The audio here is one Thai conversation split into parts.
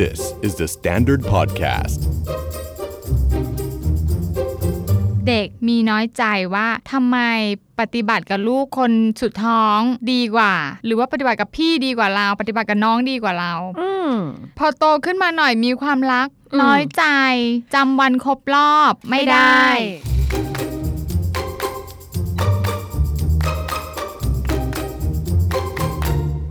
This is the Standard Podcast. เด็กมีน้อยใจว่าทำไมปฏิบัติกับลูกคนสุดท้องดีกว่า หรือว่าปฏิบัติกับพี่ดีกว่าเรา ปฏิบัติกับน้องดีกว่าเราอืมพอโตขึ้นมาหน่อยมีความรักอืมน้อยใจจำวันครบรอบไม่ได้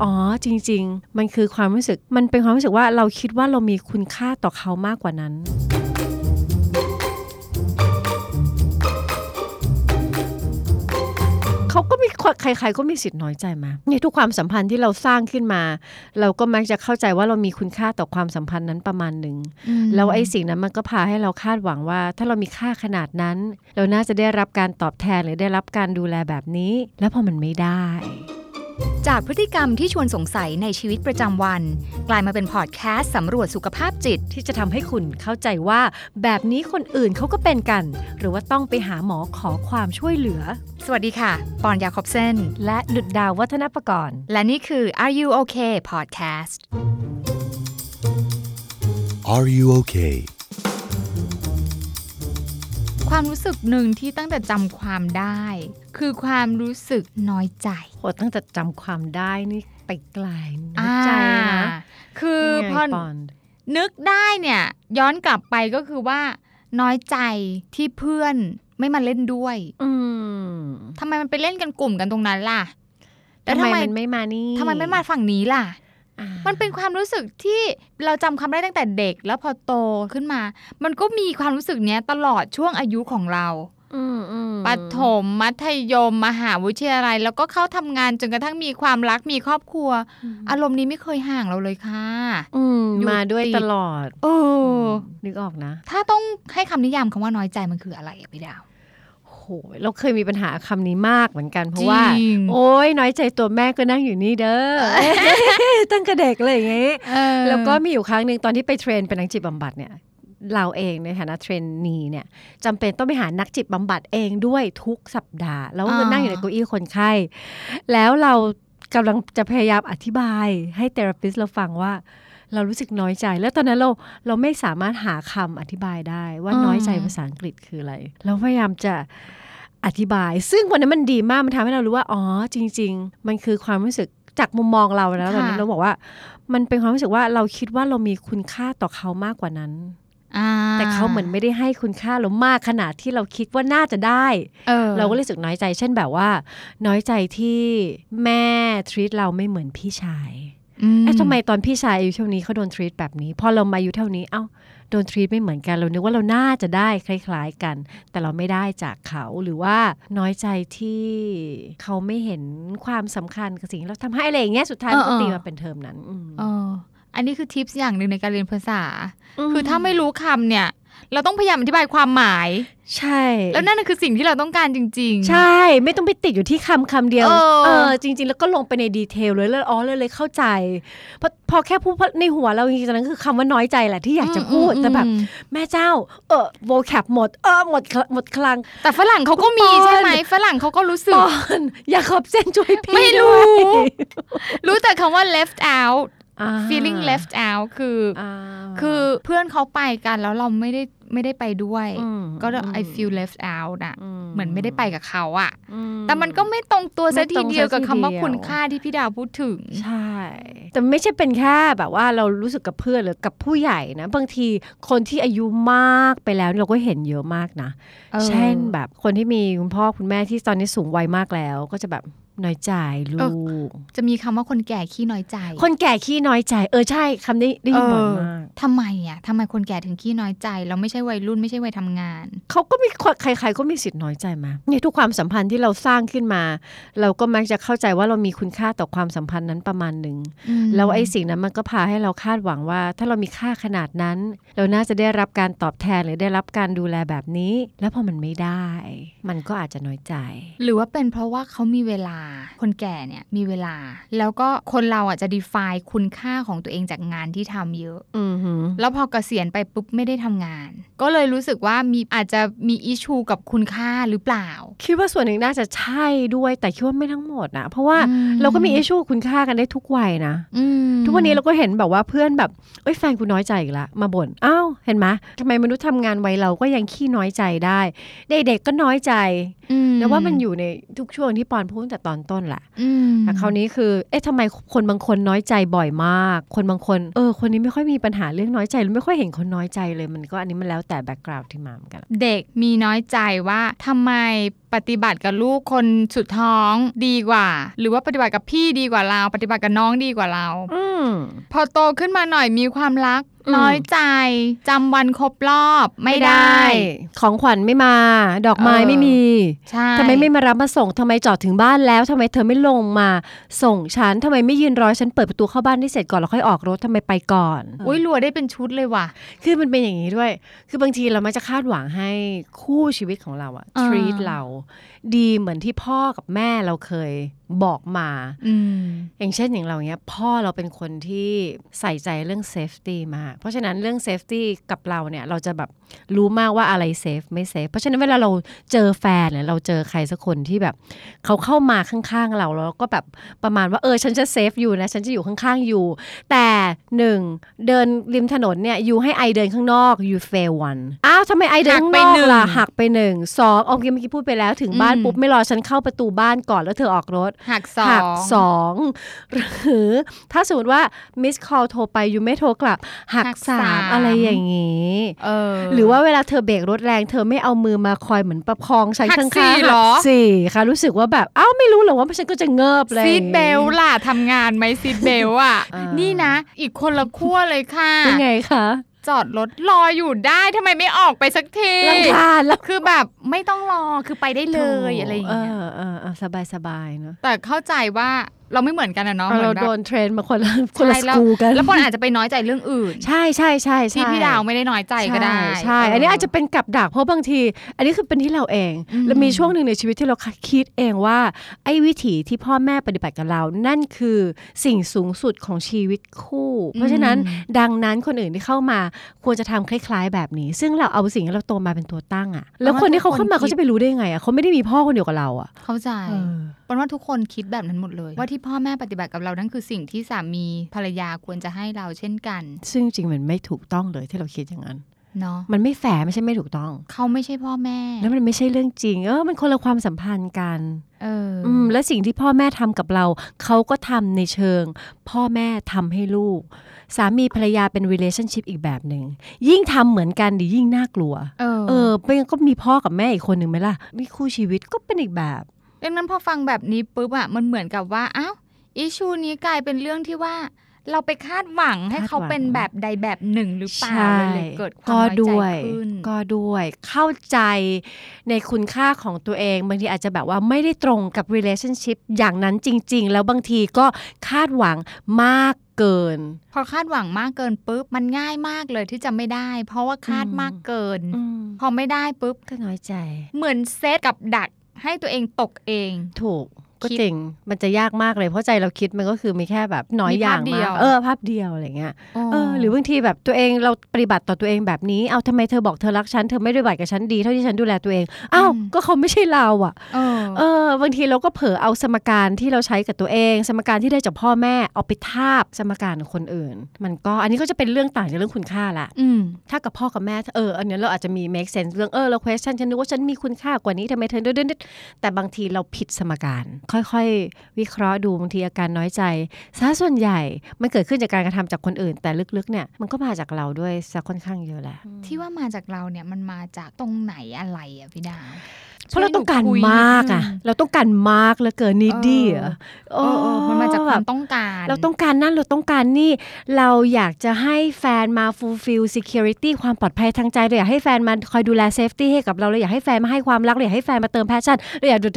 อ๋อจริง ๆ มันคือความรู้สึกมันเป็นความรู้สึกว่าเราคิดว่าเรามีคุณค่าต่อเขามากกว่านั้นเขาก็มีใครๆก็มีสิทธิ์น้อยใจมาในทุกความสัมพันธ์ที่เราสร้างขึ้นมา เราก็มักจะเข้าใจว่าเรามีคุณค่าต่อความสัมพันธ์นั้นประมาณหนึ่งอืมแล้วไอ้สิ่งนั้นมันก็พาให้เราคาดหวังว่า ถ้าเรามีค่าขนาดนั้น เราน่าจะได้รับการตอบแทนหรือได้รับการดูแลแบบนี้ แล้วพอมันไม่ได้ จากพฤติกรรมที่ชวนสงสัยในชีวิตประจำวัน กลายมาเป็นพอดแคสต์สำรวจสุขภาพจิต ที่จะทำให้คุณเข้าใจว่า แบบนี้คนอื่นเขาก็เป็นกัน หรือว่าต้องไปหาหมอขอความช่วยเหลือ สวัสดีค่ะ ปอนยาคอบเซนและหนุดดาววัฒนประกรณ์ และนี่คือ Are You Okay Podcast Are you okay? ความรู้สึกหนึ่งที่ตั้งแต่จำความได้ คือความรู้สึกน้อยใจโหตั้งแต่จำความได้นี่ไปไกลน้อยใจนะอ่าคือยังไงพอปอนนึกได้เนี่ยย้อนกลับไปก็คือว่า น้อยใจที่เพื่อนไม่มาเล่นด้วย อืมทำไมมันไปเล่นกันกลุ่มกันตรงนั้นล่ะแล้วทำทำไมไมมันไม่มานี่ทำไมไม่มาฝั่งนี้ล่ะอ่ามันเป็นความรู้สึกที่เราจำความได้ตั้งแต่เด็ก แล้วพอโตขึ้นมา มันก็มีความรู้สึกเนี้ยตลอดช่วงอายุของเราอืมอืม ปฐมมัธยมมหาวิทยาลัย แล้วก็เข้าทำงานจนกระทั่งมีความรักมีครอบครัว อารมณ์นี้ไม่เคยห่างเราเลยค่ะอืมอยู่มาด้วยติดตลอดเออนึกออกนะ ถ้าต้องให้คำนิยามคำว่าน้อยใจมันคืออะไรอะพี่ดาวโหเราเคยมีปัญหาคำนี้มากเหมือนกันเพราะว่าจริงโอ้ยน้อยใจตัวแม่ก็นั่งอยู่นี่เด้อตั้งกระเด็กเลยอย่างงี้เออแล้วก็มีอยู่ครั้งหนึ่งตอนที่ไป train เป็นนักจิตบำบัดเนี่ย เราเองในฐานะ trainee เนี่ยจำเป็นต้องไปหานักจิตบำบัดเองด้วยทุกสัปดาห์ แล้วก็นั่งอยู่ในเก้าอี้คนไข้ แล้วเรากำลังจะพยายามอธิบายให้ therapist เราฟังว่า เรารู้สึกน้อยใจ แล้วตอนนั้นเราเราไม่สามารถหาคำอธิบายได้ว่าน้อยใจภาษาอังกฤษคืออะไร เราพยายามจะอธิบาย ซึ่งวันนั้นมันดีมากมันทำให้เรารู้ว่า อ๋อ จริง ๆ มันคือความรู้สึกจากมุมมองเราแล้วตอนนั้นเราบอกว่า มันเป็นความรู้สึกว่าเราคิดว่าเรามีคุณค่าต่อเขามากกว่านั้น แต่เขาเหมือนไม่ได้ให้คุณค่าเรามากขนาดที่เราคิดว่าน่าจะได้เออเราก็เลยรู้สึกน้อยใจ เช่นแบบว่า น้อยใจที่แม่ทรีตเราไม่เหมือนพี่ชายอืเอ๊ะทำไมตอนพี่ชายอายุเท่านี้เขาโดนทรีตแบบนี้พอเรามาอายุเท่านี้เอ้าโดนทรีตไม่เหมือนกันเรานึกว่าเราน่าจะได้คล้าย ๆกัน แต่เราไม่ได้จากเขาหรือว่าน้อยใจที่เขาไม่เห็นความสำคัญกับสิ่งที่เราทำให้อะไรอย่างเงี้ยสุดท้ายมันก็ตีมาเป็นเทอมนั้นอืมเอออันนี้คือทิปส์อย่างหนึ่งในการเรียนภาษามคือถ้าไม่รู้คำเนี่ย เราต้องพยายามอธิบายความหมาย ใช่ แล้วนั่นนะคือสิ่งที่เราต้องการจริง ๆ ใช่ ไม่ต้องไปติดอยู่ที่คำคำเดียว เออ จริง ๆ แล้วก็ลงไปในดีเทลเลยแล้วอ๋อเลยเลยเข้าใจพอพอแค่พูดในหัวเราจริงๆตอนนั้นคือคำว่าน้อยใจแหละที่อยากจะพูดอืมแต่แบบอืมแม่เจ้า เออโวแคปหมด เออหมดคหมดคลัง แต่ฝรั่งเขาก็มีปอนใช่ไหมฝรั่งเขาก็รู้สึปกอนอย่าขอบเส้นช่วยพี่ไม่รู้ด้วยรู้แต่คำว่า left out อ่า feeling left out คือออ่าคือเพื่อนเขาไปกันแล้วเราไม่ได้ไม่ได้ไปด้วยอืมก็อืม I feel left out อะอืเหมือนไม่ได้ไปกับเขาอะอืแต่มันก็ไม่ตรงตัวไม่ซะตทีรงเดียวกับซะทีคำว่าเดียวคุณค่าที่พี่ดาวพูดถึง ใช่ แต่ไม่ใช่เป็นแค่แบบว่าเรารู้สึกกับเพื่อนหรือกับผู้ใหญ่นะ บางทีคนที่อายุมากไปแล้วเราก็เห็นเยอะมากนะเออเช่นแบบคนที่มีคุณพ่อคุณแม่ที่ตอนนี้สูงวัยมากแล้ว ก็จะแบบ น้อยใจลูก จะมีคำว่าคนแก่ขี้น้อยใจ คนแก่ขี้น้อยใจ เออใช่คำนี้ได้ยินบ่อยมากทำไมอะทำไมคนแก่ถึงขี้น้อยใจ เราไม่ใช่วัยรุ่นไม่ใช่วัยทำงาน เขาก็มีใคร ๆ ก็มีสิทธิ์น้อยใจมาในทุกความสัมพันธ์ที่เราสร้างขึ้นมา เราก็มักจะเข้าใจว่าเรามีคุณค่าต่อความสัมพันธ์นั้นประมาณหนึ่งแล้วไอ้สิ่งนั้นมันก็พาให้เราคาดหวังว่า ถ้าเรามีค่าขนาดนั้น เราน่าจะได้รับการตอบแทนหรือได้รับการดูแลแบบนี้ แล้วพอมันไม่ได้ มันก็อาจจะน้อยใจ หรือว่าเป็นเพราะว่าเขามีเวลาคนแก่เนี่ยมีเวลา แล้วก็คนเราอะจะ define คุณค่าของตัวเองจากงานที่ทำเยอะอือหือแล้วพอเกษียณไปปุ๊บไม่ได้ทำงาน ก็เลยรู้สึกว่ามีอาจจะมี issue กับคุณค่าหรือเปล่า คิดว่าส่วนหนึ่งน่าจะใช่ด้วยแต่คิดว่าไม่ทั้งหมดนะเพราะว่าอืมเราก็มี issue คุณค่ากันได้ทุกวัยนะอืมทุกวันนี้เราก็เห็นแบบว่าเพื่อนแบบเอ้ยแฟนกูน้อยใจอีกละมาบ่นอ้าวเห็นไหมทำไมมนุษย์ทำงานวัยเราก็ยังขี้น้อยใจได้ เด็กๆก็น้อยใจอืมแต่ว่ามันอยู่ในทุกช่วงที่ปอนพูดตั้งแต่ตอนต้นแหละอืมแต่คราวนี้คือ เอ๊ะทำไมคนบางคนน้อยใจบ่อยมาก คนบางคน เออ คนนี้ไม่ค่อยมีปัญหาเรื่องน้อยใจหรือไม่ค่อยเห็นคนน้อยใจเลย มันก็อันนี้มันแล้วแต่ background ที่มาเหมือนกัน เด็กมีน้อยใจว่าทำไมปฏิบัติกับลูกคนสุดท้องดีกว่า หรือว่าปฏิบัติกับพี่ดีกว่าเรา ปฏิบัติกับน้องดีกว่าเราอืมพอโตขึ้นมาหน่อยมีความรักอืมน้อยใจจำวันครบรอบไม่ได้ ของขวัญไม่มา ดอกไม้เออไม่มีใช่ทำไมไม่มารับมาส่งทำไมจอดถึงบ้านแล้วทำไมเธอไม่ลงมา ส่งฉันทำไมไม่ยืนรอฉันเปิดประตูเข้าบ้านได้เสร็จก่อนแล้วค่อยออกรถทำไมไปก่อนอุ้ยรัวได้เป็นชุดเลยว่ะ คือมันเป็นอย่างนี้ด้วย คือบางทีเรามักจะคาดหวังให้คู่ชีวิตของเราอะอ่า treat เรา ดีเหมือนที่พ่อกับแม่เราเคย บอกมาอืมอย่างเช่นอย่างเราเนี้ย พ่อเราเป็นคนที่ใส่ใจเรื่อง safety มากเพราะฉะนั้นเรื่อง safety กับเราเนี่ย เราจะแบบรู้มากว่าอะไร safe ไม่ safe เพราะฉะนั้นเวลาเราเจอแฟนเนี่ยเราเจอใครสักคนที่แบบ เขาเข้ามาข้างๆเราแล้วก็แบบประมาณว่าเออฉันจะ safe อยู่นะ ฉันจะอยู่ข้างๆอยู่ แต่หนึ่งเดินริมถนนเนี่ยยูให้ไอเดินข้างนอก you fail one อ้าวทำไมไอเดินข้างนอกล่ะหักไปหนึ่งสองโอเคเมื่อกี้พูดไปแล้วถึงบ้านอืมปุ๊บไม่รอฉันเข้าประตูบ้านก่อนแล้วเธอออกรถหักสอหักงสองหรือถ้าสมมติว่ามิสคอลโทรไปยูไม่โทรกลับ หักหักสาสามมอะไรอย่างนี้เออหรือว่าเวลาเธอเบรกรถแรง เธอไม่เอามือมาคอยเหมือนประคองฉันหักข้างสี่ๆเหรอหักสี่ค่ะรู้สึกว่าแบบเอ้าไม่รู้เหรอว่าฉันก็จะเงิบเลยซีดเบลล่ะทำงานไหมซีดเบลอะอ่านี่นี่นะ อีกคนละขั้วเลยค่ะยังไงคะ จอดรถรออยู่ได้ทำไมไม่ออกไปสักทีรำคาญแล้วคือแบบไม่ต้องรอคือไปได้เลยอะไรอย่างเงี้ยเออเออเออสบายสบายๆเนอะแต่เข้าใจว่า เราไม่เหมือนกันอะเนาะเราหมือนแบบโดนเทรนมาคนละคนละใช่สแล้วกูกันแล้วปอนอาจจะไปน้อยใจเรื่องอื่นใช่ใช่ใช่ใช่ที่พี่ดาวไม่ได้น้อยใจก็ได้ใช่ใช่ อันนี้อาจจะเป็นกับดักเพราะบางที อันนี้คือเป็นที่เราเองอืมแล้วมีช่วงหนึ่งในชีวิตที่เราคิดเองว่า ไอ้วิถีที่พ่อแม่ปฏิบัติกับเรา นั่นคือสิ่งสูงสุดของชีวิตคู่ เพราะฉะนั้นดังนั้นคนอื่นที่เข้ามาควรจะทำคล้าย ๆ แบบนี้ ซึ่งเราเอาสิ่งที่เราโตมาเป็นตัวตั้งอะแล้วคนที่เขาเข้ามาเขาจะไปรู้ได้ยังไงอะเขาไม่ได้มีพ่อคนเดียวกับเราอะเข้าใจเออ ปอนว่าทุกคนคิดแบบนั้นหมดเลย ว่าที่พ่อแม่ปฏิบัติกับเรานั่นคือสิ่งที่สามีภรรยาควรจะให้เราเช่นกัน ซึ่งจริงๆมันไม่ถูกต้องเลยที่เราคิดอย่างนั้นเนาะมันไม่แฝงไม่ใช่ไม่ถูกต้อง เขาไม่ใช่พ่อแม่ แล้วมันไม่ใช่เรื่องจริง เออมันคนละความสัมพันธ์กันเออออืมและสิ่งที่พ่อแม่ทำกับเรา เขาก็ทำในเชิง พ่อแม่ทำให้ลูก สามีภรรยาเป็น relationship อีกแบบหนึ่งยิ่งทำเหมือนกันดียิ่งน่ากลัว เออเออไม่งั้นก็มีพ่อกับแม่อีกคนหนึ่งไหมล่ะมีคู่ชีวิตก็เป็นอีกแบบ ดังนั้นพอฟังแบบนี้ปุ๊บอะมันเหมือนกับว่าอ้าวอิชูนี้กลายเป็นเรื่องที่ว่า เราไปคาดหวังให้เขาคาดหวังเป็นแบบใดแบบหนึ่งหรือเปล่าใช่เลยเลยเกิดความก็น้อยด้ใจวยขึ้นก็ด้วยเข้าใจในคุณค่าของตัวเอง บางทีอาจจะแบบว่าไม่ได้ตรงกับ relationship อย่างนั้นจริง ๆ แล้วบางทีก็คาดหวังมากเกิน พอคาดหวังมากเกินปุ๊บมันง่ายมากเลยที่จะไม่ได้ เพราะว่าคาดอืมมากเกินอืมพอไม่ได้ปุ๊บก็น้อยใจ เหมือนเซตกับดัก ให้ตัวเองตกเองถูก ก็คิดจริงมันจะยากมากเลยเพราะใจเราคิดมันก็คือมีแค่แบบน้อยมีอภาย่าพงเดีมายวกเออภาพเดียวอะไรเงี้ยเออหรืออบางทีแบบตัวเองเราปฏิบัติต่อตัวเองแบบนี้เอาทำไมเธอบอกเธอรักฉันเธอไม่ได้ปฏิบัติกับฉันดีเท่าที่ฉันดูแลตัวเองอ้าวก็เขาไม่ใช่เราอะเออเออบางทีเราก็เผลอเอาสมการที่เราใช้กับตัวเอง สมการที่ได้จากพ่อแม่เอาไปทาบสมการของคนอื่น มันก็อันนี้ก็จะเป็นเรื่องต่างจากเรื่องคุณค่าละอืมถ้ากับพ่อกับแม่เอออันเนี้ยเราอาจจะมี make sense เรื่องเออเรา question ฉันนึกว่าฉันมีคุณค่ากว่านี้ทำไมเธอเดินๆแต่บางทีเราผิดสมการค่อยๆ วิเคราะห์ดูบางทีอาการน้อยใจซะส่วนใหญ่มันเกิดขึ้นจากการกระทำจากคนอื่น แต่ลึกๆเนี่ยมันก็มาจากเราด้วยซะค่อนข้างเยอะแหละที่ว่ามาจากเราเนี่ยมันมาจากตรงไหนอะไรอะพี่ดาว เพราะเราต้องการช่วยหนูคุยมากอะนิดนึงเราต้องการมากเหลือเกินนิดดี้อะเออเออมันมาจากความต้องการ เราต้องการนั่นเราต้องการนี่ เราอยากจะให้แฟนมา fulfill security ความปลอดภัยทางใจเราอยากให้แฟนมาคอยดูแล safety ให้กับเราเราอยากให้แฟนมาให้ความรักเราอยากให้แฟนมาเติม passion เราอยากดู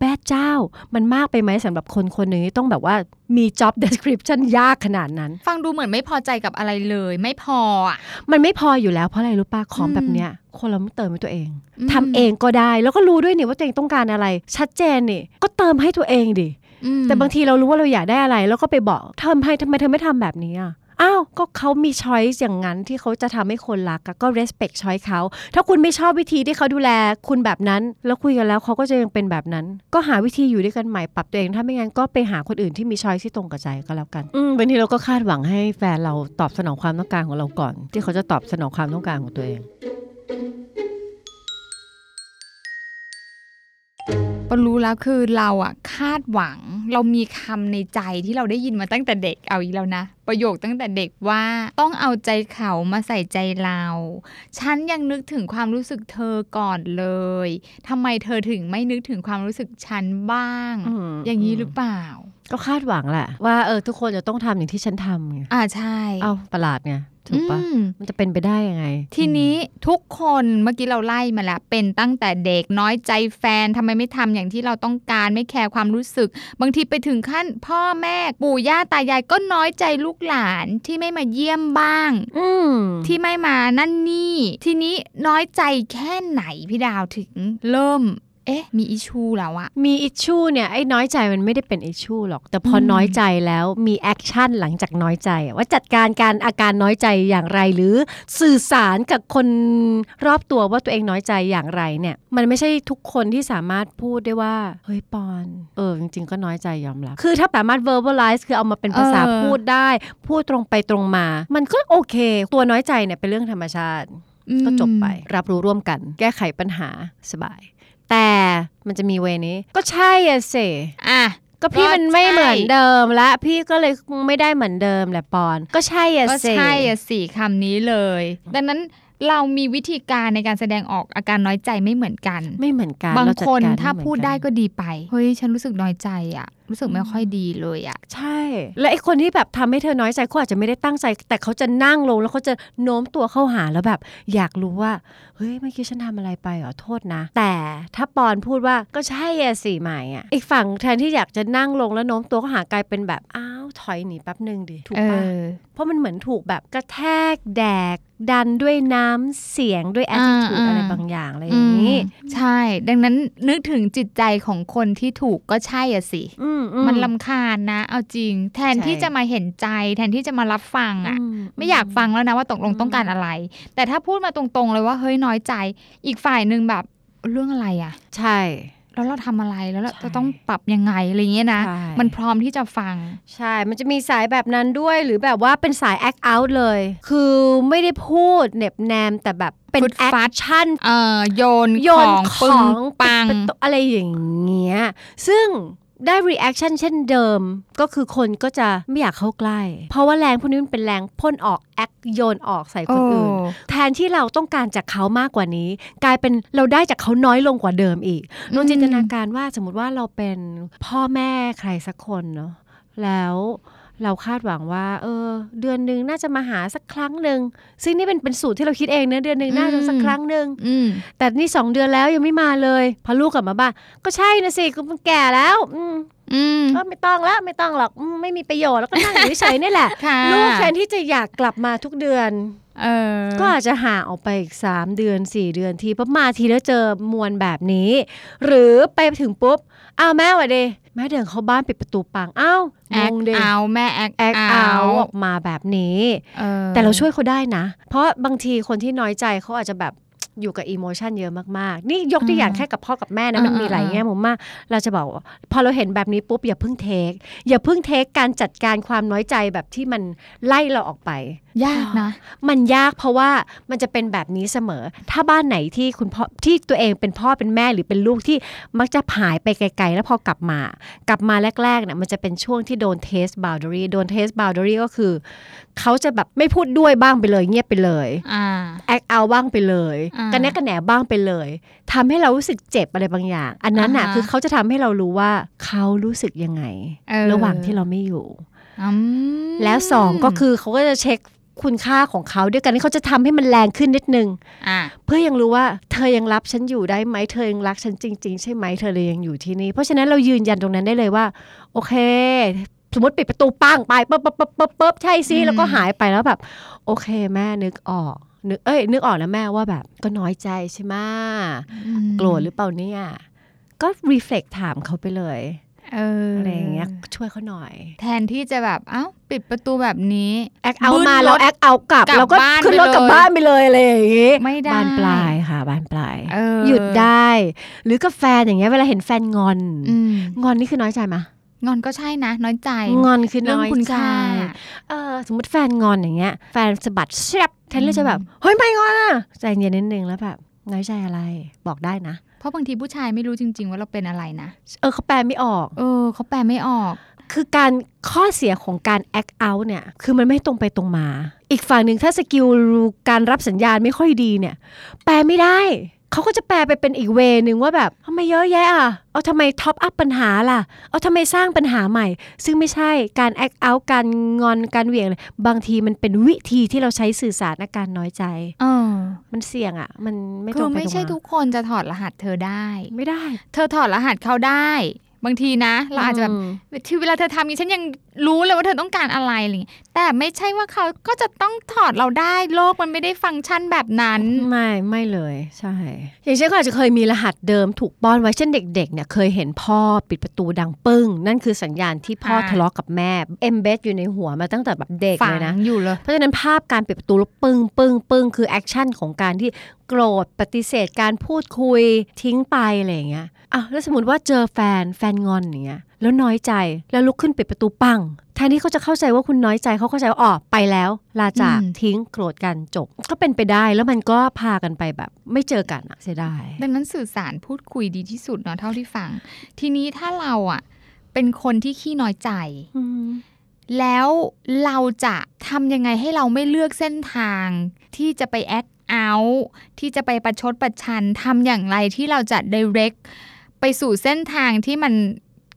แม่เจ้า มันมากไปไหมสำหรับคนคนหนึ่งที่ต้องแบบว่ามี job description ยากขนาดนั้น ฟังดูเหมือนไม่พอใจกับอะไรเลย ไม่พออะมันไม่พออยู่แล้วเพราะอะไรรู้ป่ะของอืมแบบเนี้ย คนเราไม่เติมให้ตัวเองอืมทำเองก็ได้แล้วก็รู้ด้วยนี่ว่าตัวเองต้องการอะไร ชัดเจนนี่ก็เติมให้ตัวเองดิอืมแต่บางทีเรารู้ว่าเราอยากได้อะไร แล้วก็ไปบอกเธอให้ทำไมเธอไม่ทำแบบนี้อะอ้าวก็เขามีช้อยส์อย่างนั้นที่เขาจะทำให้คนรักอะก็ respect ช้อยเขา ถ้าคุณไม่ชอบวิธีที่เขาดูแลคุณแบบนั้น แล้วคุยกันแล้วเขาก็จะยังเป็นแบบนั้น ก็หาวิธีอยู่ด้วยกันใหม่ปรับตัวเองถ้าไม่งั้นก็ไปหาคนอื่นที่มีช้อยส์ที่ตรงกับใจก็แล้วกันอืมบางทีเราก็คาดหวังให้แฟนเราตอบสนองความต้องการของเราก่อน ที่เขาจะตอบสนองความต้องการของตัวเอง ปนรู้แล้วคือเราอะคาดหวัง เรามีคำในใจที่เราได้ยินมาตั้งแต่เด็กเอาอีกแล้วนะ ประโยคตั้งแต่เด็กว่าต้องเอาใจเขามาใส่ใจเรา ฉันยังนึกถึงความรู้สึกเธอก่อนเลยทำไมเธอถึงไม่นึกถึงความรู้สึกฉันบ้างอืมอย่างนี้หรือเปล่า ก็คาดหวังแหละว่าเออทุกคนจะต้องทำอย่างที่ฉันทำไงอ่าใช่ เอ้าประหลาดไง ถูกปะอืมมันจะเป็นไปได้ยังไง ทีนี้ทุกคนเมื่อกี้เราไล่มาแล้วเป็นตั้งแต่เด็กน้อยใจแฟนทำไมไม่ทำอย่างที่เราต้องการไม่แคร์ความรู้สึก บางทีไปถึงขั้นพ่อแม่ปู่ย่าตายายก็น้อยใจลูกหลานที่ไม่มาเยี่ยมบ้างอืมที่ไม่มานั่นนี่ ทีนี้น้อยใจแค่ไหนพี่ดาวถึงเริ่ม เอ๊ะ มี issue แล้วอะมี issue เนี่ยไอ้น้อยใจมันไม่ได้เป็น issue หรอก แต่พออมน้อยใจแล้วมี action หลังจากน้อยใจอะว่าจัดการการอาการน้อยใจอย่างไร หรือสื่อสารกับคนรอบตัวว่าตัวเองน้อยใจอย่างไรเนี่ย มันไม่ใช่ทุกคนที่สามารถพูดได้ว่า เฮ้ยปอน เออ จริง ๆ ก็น้อยใจยอมรับ คือถ้าสามารถ verbalize คือเอามาเป็นภาษาเออพูดได้ พูดตรงไปตรงมา มันก็โอเค ตัวน้อยใจเนี่ยเป็นเรื่องธรรมชาติอืมก็จบไป รับรู้ร่วมกัน แก้ไขปัญหาสบาย แต่มันจะมีเวนี้ ก็ใช่อะเสอะก็พี่ก็มันไม่ใช่เหมือนเดิมละ พี่ก็เลยไม่ได้เหมือนเดิมแหละปอน ก็ใช่อะก็เสใช่อะสี่คำนี้เลย ดังนั้น เรามีวิธีการในการแสดงออกอาการน้อยใจไม่เหมือนกัน ไม่เหมือนกัน บางเรจัคนกรถ้าม่เหมือนพูดกันได้ก็ดีไป เฮ้ย ฉันรู้สึกน้อยใจอะรู้สึกไม่ค่อยดีเลยอะใช่ และไอ้คนที่แบบทำให้เธอน้อยใจเขาอาจจะไม่ได้ตั้งใจ แต่เขาจะนั่งลงแล้วเขาจะโน้มตัวเข้าหาแล้วแบบ อยากรู้ว่า เฮ้ยเมื่อกี้ฉันทำอะไรไปเหรอโทษนะ แต่ถ้าปอนพูดว่าก็ใช่อะสิใหม่อะอีกฝั่งแทนที่อยากจะนั่งลงแล้วโน้มตัวเข้าหากลายเป็นแบบอ้าว ถอยหนีแป๊บหนึ่งดิถูกเอปะอเพราะมันเหมือนถูกแบบกระแทกแดกดันด้วยน้ำเสียงด้วยอ่า attitude อ่าอะไรบางอย่างอะไรอย่างนี้อืมใช่ ดังนั้นนึกถึงจิตใจของคนที่ถูกก็ใช่อะสิอือืมันลำคาญนะ เอาจริง แทนใช่ที่จะมาเห็นใจ แทนที่จะมารับฟังอะอืไม่อยากฟังแล้วนะว่าตกลงอืมต้องการอะไร แต่ถ้าพูดมาตรงๆเลยว่าเฮ้ยน้อยใจ อีกฝ่ายหนึ่งแบบเรื่องอะไรอะใช่ แล้วเราทำอะไรแล้วเราใช่จะต้องปรับยังไงอะไรเงี้ยนะใช่มันพร้อมที่จะฟัง ใช่ มันจะมีสายแบบนั้นด้วย หรือแบบว่าเป็นสาย act out เลย คือไม่ได้พูดเหน็บแนมแต่แบบเป็นฟึดฟัด action เอ่อโยนโยนของขปึองงปังเป็นตัวอะไรอย่างเงี้ยซึ่ง ได้ reaction เช่นเดิม ก็คือคนก็จะไม่อยากเข้าใกล้ เพราะว่าแรงพวกนี้มันเป็นแรงพ่นออกแอคโยนออกใส่คนอื่นโแทนที่เราต้องการจากเขามากกว่านี้ กลายเป็นเราได้จากเขาน้อยลงกว่าเดิมอีกลองจินตนาการว่าสมมติว่าเราเป็นพ่อแม่ใครสักคนเนาะแล้ว เราคาดหวังว่า เออ เดือนหนึ่งน่าจะมาหาสักครั้งหนึ่งซึ่งนี่เป็นเป็นสูตรที่เราคิดเองนะเดือนหนึ่งน่าจะสักครั้งหนึ่งอืมแต่นี่สองเดือนแล้วยังไม่มาเลย พอลูกกลับมาบ้านก็ใช่นะสิกูมันแก่แล้วอืมอืม ก็ไม่ต้องแล้วไม่ต้องหรอกอืมไม่มีประโยชน์แล้วก็นั่งอยู่เฉยๆนี่แหละค่ะลูกแทนที่จะอยากกลับมาทุกเดือนเออก็อาจจะห่างออกไปอีก 3 เดือน 4 เดือนทีเพราะมาทีแล้วเจอมวลแบบนี้ หรือไปถึงปุ๊บอ้าวแม่วะเดแม่เดินเข้าบ้านปิดประตูปังอ้าวแองคงเดเอาแม่แอคแอคเอาออกมาแบบนี้ออแต่เราช่วยเขาได้นะ เพราะบางทีคนที่น้อยใจเขาอาจจะแบบ อยู่กับอีโมชันเยอะมากๆ นี่ยกตัวอย่างอืมแค่กับพ่อกับแม่นะมันอ่ามีมีหลายอ่าแง่มุมมาก เราจะบอกว่าพอเราเห็นแบบนี้ปุ๊บอย่าเพิ่งเทคอย่าเพิ่งเทคการจัดการความน้อยใจแบบที่มันไล่เราออกไป ยากนะ มันยากเพราะว่ามันจะเป็นแบบนี้เสมอ ถ้าบ้านไหนที่คุณพ่อที่ตัวเองเป็นพ่อเป็นแม่หรือเป็นลูกที่มักจะหายไปไกล ๆ แล้วพอกลับมา กลับมาแรกๆเนี่ยมันจะเป็นช่วงที่โดน test boundary โดน test boundary ก็คือเขาจะแบบไม่พูดด้วยบ้างไปเลยเงียบไปเลยอ่า act out บ้างไปเลยอ่ากันแนกกันแหนบ้างไปเลยทำให้เรารู้สึกเจ็บอะไรบางอย่าง อันนั้นน่ะอ่าฮะคือเขาจะทำให้เรารู้ว่าเขารู้สึกยังไงเออระหว่างที่เราไม่อยู่อืมแล้วสองก็คือเขาก็จะเช็ค คุณค่าของเขาด้วยกันที่เขาจะทำให้มันแรงขึ้นนิดนึงอ่าเพื่อยังรู้ว่าเธอยังรับฉันอยู่ได้ไหมเธอยังรักฉันจริง ๆ ใช่ไหมเธอเลยยังอยู่ที่นี่ เพราะฉะนั้นเรายืนยันตรงนั้นได้เลยว่า โอเค สมมติปิดประตูปังไปปุ๊บปุ๊บปุ๊บปุ๊บปุ๊บใช่สิอืมแล้วก็หายไปแล้วแบบ โอเคแม่นึกออกนึกเอ้ยนึกออกนะแม่ว่าแบบก็น้อยใจใช่ไหมโกรธหรือเปล่าเนี่ยก็รีเฟล็กถามเขาไปเลยเออออะไรอย่างเงี้ยช่วยเขาหน่อย แทนที่จะแบบเอ้าปิดประตูแบบนี้แอคเอาบึ้นมาแล้วรถแอคเอากลับกลับแล้วก็บ้านขึ้นรถไปเลยกลับบ้านไปเลยอะไรอย่างงี้ไม่ได้บานปลายค่ะบานปลายเออหยุดได้ หรือกับแฟนอย่างเงี้ยเวลาเห็นแฟนงอนอืมงอนนี่คือน้อยใจไหมงอนก็ใช่นะ น้อยใจ งอนคือเรื่องน้อยคุณใจค่าเออสมมติแฟนงอนอย่างเงี้ย แฟนสะบัดแซบแทนที่จะแบบ เฮ้ยไม่งอนอะ ใจเย็นนิดนึงแล้วแบบ น้อยใจอะไรบอกได้นะ เพราะบางทีผู้ชายไม่รู้จริง ๆ ว่าเราเป็นอะไรนะ เออเขาแปลไม่ออก เออเขาแปลไม่ออก คือการข้อเสียของการ act out เนี่ย คือมันไม่ตรงไปตรงมา อีกฝั่งหนึ่งถ้า skill การรับสัญญาณไม่ค่อยดีเนี่ย แปลไม่ได้ เขาก็จะแปลไปเป็นอีก way นึงว่าแบบทำไมเยอะแยะอะ เอาทำไม top up ปัญหาล่ะ เอาทำไมสร้างปัญหาใหม่ ซึ่งไม่ใช่การ act out การงอนการเหวี่ยงเลยบางทีมันเป็นวิธีที่เราใช้สื่อสารอาการน้อยใจเออมันเสี่ยงอะ มันไม่ตคืรองไปไม่ตรงใช่มาทุกคนจะถอดรหัสเธอได้ ไม่ได้ เธอถอดรหัสเขาได้ บางทีนะ เราอาจจะแบบมที่เวลาเธอทำอย่างนี้ฉันยัง รู้เลยว่าเธอต้องการอะไรอะไรอย่างเงี้ยแต่ไม่ใช่ว่าเขาก็จะต้องถอดเราได้โลกมันไม่ได้ฟังก์ชันแบบนั้น ไม่ไม่เลยใช่ อย่างเช่นก็อาจจะเคยมีรหัสเดิมถูกป้อนไว้เช่นเด็กๆเนี่ยเคยเห็นพ่อปิดประตูดังปึ้ง นั่นคือสัญญาณที่พ่ออ่าทะเลาะกับแม่embed อยู่ในหัวมาตั้งแต่แบบเด็กฝัเลงยนะอยู่เลยเพราะฉะนั้นภาพการปิดประตูแล้วปึ้งปึ้งปึ้งคือ action ของการที่โกรธปฏิเสธการพูดคุยทิ้งไปอะไรอย่างเงี้ยอะแล้วสมมติว่าเจอแฟนแฟนงอนอย่างเงี้ย แล้วน้อยใจแล้วลุกขึ้นปิดประตูปังแทนที่เขาจะเข้าใจว่าคุณน้อยใจเขาเข้าใจว่าอ๋อไปแล้ว ลาจากอืมทิ้งโกรธกันจบ ก็เป็นไปได้แล้วมันก็พากันไปแบบ ไม่เจอกันอะเสียดายดังนั้นสื่อสารพูดคุยดีที่สุดเนาะเท่าที่ฟัง ทีนี้ถ้าเราอะเป็นคนที่ขี้น้อยใจแล้วเราจะทำยังไงให้เราไม่เลือกเส้นทางที่จะไปแอคเอาท์ที่จะไปประชดประชันทำอย่างไรที่เราจะ direct ไปสู่เส้นทางที่มัน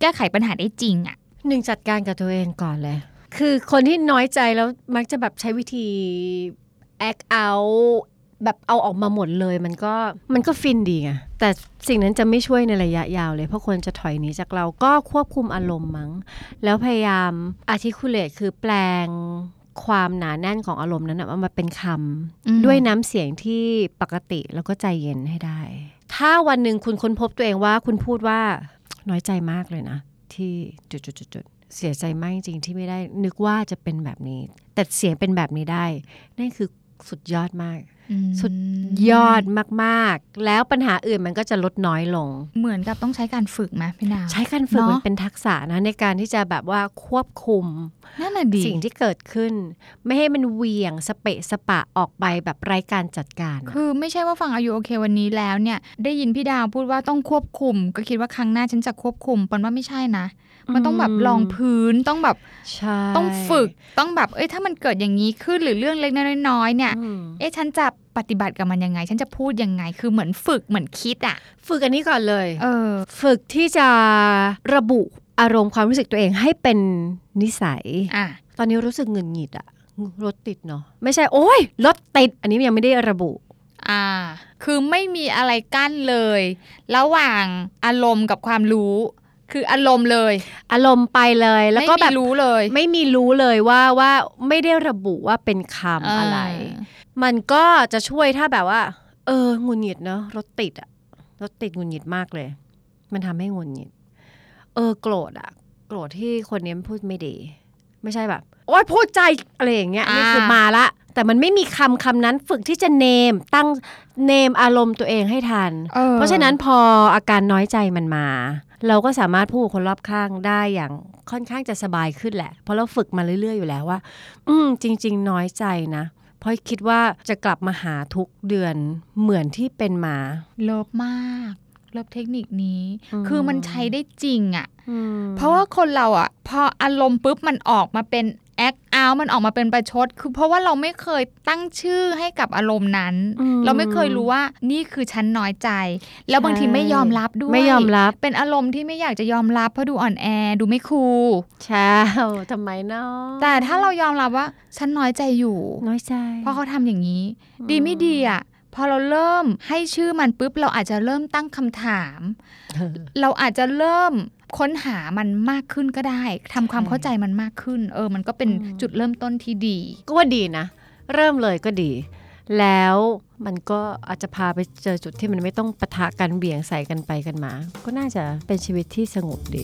แก้ไขปัญหาได้จริงอะหนึ่งจัดการกับตัวเองก่อนเลย คือคนที่น้อยใจแล้วมักจะแบบใช้วิธี act out แบบเอาออกมาหมดเลยมันก็มันก็ฟินดีไงแต่สิ่งนั้นจะไม่ช่วยในระยะยาวเลย เพราะคนจะถอยหนีจากเราก็ควบคุมอารมณ์มั้ง แล้วพยายาม articulate คือแปลงความหนาแน่นของอารมณ์นั้นนะเอามาเป็นคอืมำด้วยน้ำเสียงที่ปกติแล้วก็ใจเย็นให้ได้ ถ้าวันหนึ่งคุณค้นพบตัวเองว่าคุณพูดว่า น้อยใจมากเลยนะ ที่จุดๆๆๆเสียใจมากจริงๆที่ไม่ได้ นึกว่าจะเป็นแบบนี้ แต่เสียงเป็นแบบนี้ได้ นั่นคือสุดยอดมาก สุดยอดมากๆ แล้วปัญหาอื่นมันก็จะลดน้อยลง เหมือนกับต้องใช้การฝึกไหมพี่ดาวใช้การฝึกเนอะมันเป็นทักษะนะในการที่จะแบบว่าควบคุมนั่นแหละดีสิ่งที่เกิดขึ้น ไม่ให้มันเหวี่ยงสเปะสปะออกไปแบบไร้การจัดการอะคือไม่ใช่ว่าฟังอายุโอเควันนี้แล้วเนี่ย ได้ยินพี่ดาวพูดว่าต้องควบคุม ก็คิดว่าครั้งหน้าฉันจะควบคุมปันว่าไม่ใช่นะมันต้องแบบลองพื้นต้องแบบใช่ต้องฝึกต้องแบบ เอ้ยถ้ามันเกิดอย่างนี้ขึ้นหรือเรื่องเล็กๆน้อยๆเนี่ยอืมเอ๊ะฉันจะ ปฏิบัติกับมันยังไง ฉันจะพูดยังไง คือเหมือนฝึกเหมือนคิดอะฝึกอันนี้ก่อนเลยเออฝึกที่จะระบุอารมณ์ความรู้สึกตัวเองให้เป็นนิสัยอะตอนนี้รู้สึกหงุดหงิดอะรถติดเนาะไม่ใช่โอ้ยรถติดอันนี้ยังไม่ได้ระบุอ่า คือไม่มีอะไรกั้นเลย ระหว่างอารมณ์กับความรู้ คืออารมณ์เลย อารมณ์ไปเลยแล้วก็ไม่แบมีบรู้เลย ไม่มีรู้เลยว่าว่าไม่ได้ระบุว่าเป็นคำอะไร มันก็จะช่วยถ้าแบบว่า เออหงุดหงิดเนาะรถติดอะรถติดหงุดหงิดมากเลย มันทำให้หงุดหงิด เออโกรธอะโกรธที่คนนี้พูดไม่ดี ไม่ใช่แบบ โอ๊ยพูดใจอะไรอย่างเงี้ยอ่านี่นี่คือมาละ แต่มันไม่มีคำคำนั้นฝึกที่จะเนตั้ง name อารมณ์ตัวเองให้ทันออเพราะฉะนั้นพออาการน้อยใจมันมา เราก็สามารถพูดกับคนรอบข้างได้อย่างค่อนข้างจะสบายขึ้นแหละ เพราะเราฝึกมาเรื่อยๆอยู่แล้วว่า อืมจริง ๆ น้อยใจนะ เพราะคิดว่าจะกลับมาหาทุกเดือนเหมือนที่เป็นมา love มาก love เทคนิคนี้อืมคือมันใช้ได้จริงอะ่ะอืมเพราะว่าคนเราอะ่ะ พออารมณ์ปุ๊บมันออกมาเป็นแอคเอามันออกมาเป็นประชด คือเพราะว่าเราไม่เคยตั้งชื่อให้กับอารมณ์นั้นอืมเราไม่เคยรู้ว่านี่คือฉันน้อยใจ แล้วบางทีไม่ยอมรับด้วยไม่ยอมรับ เป็นอารมณ์ที่ไม่อยากจะยอมรับเพราะดูอ่อนแอดูไม่คูลใช่ทำไมเนาะแต่ถ้าเรายอมรับว่าฉันน้อยใจอยู่ น้อยใจ เพราะเขาทำอย่างนี้ ดีไม่ดีอะพอเราเริ่มให้ชื่อมันปุ๊บเราอาจจะเริ่มตั้งคำถาม เราอาจจะเริ่ม ค้นหามันมากขึ้นก็ได้ทำความเข้าใจมันมากขึ้น เออ มันก็เป็นจุดเริ่มต้นที่ดี ก็ว่าดีนะ เริ่มเลยก็ดี แล้วมันก็อาจจะพาไปเจอจุดที่มันไม่ต้องปะทะกันเบี่ยงใส่กันไปกันมา ก็น่าจะเป็นชีวิตที่สงบดี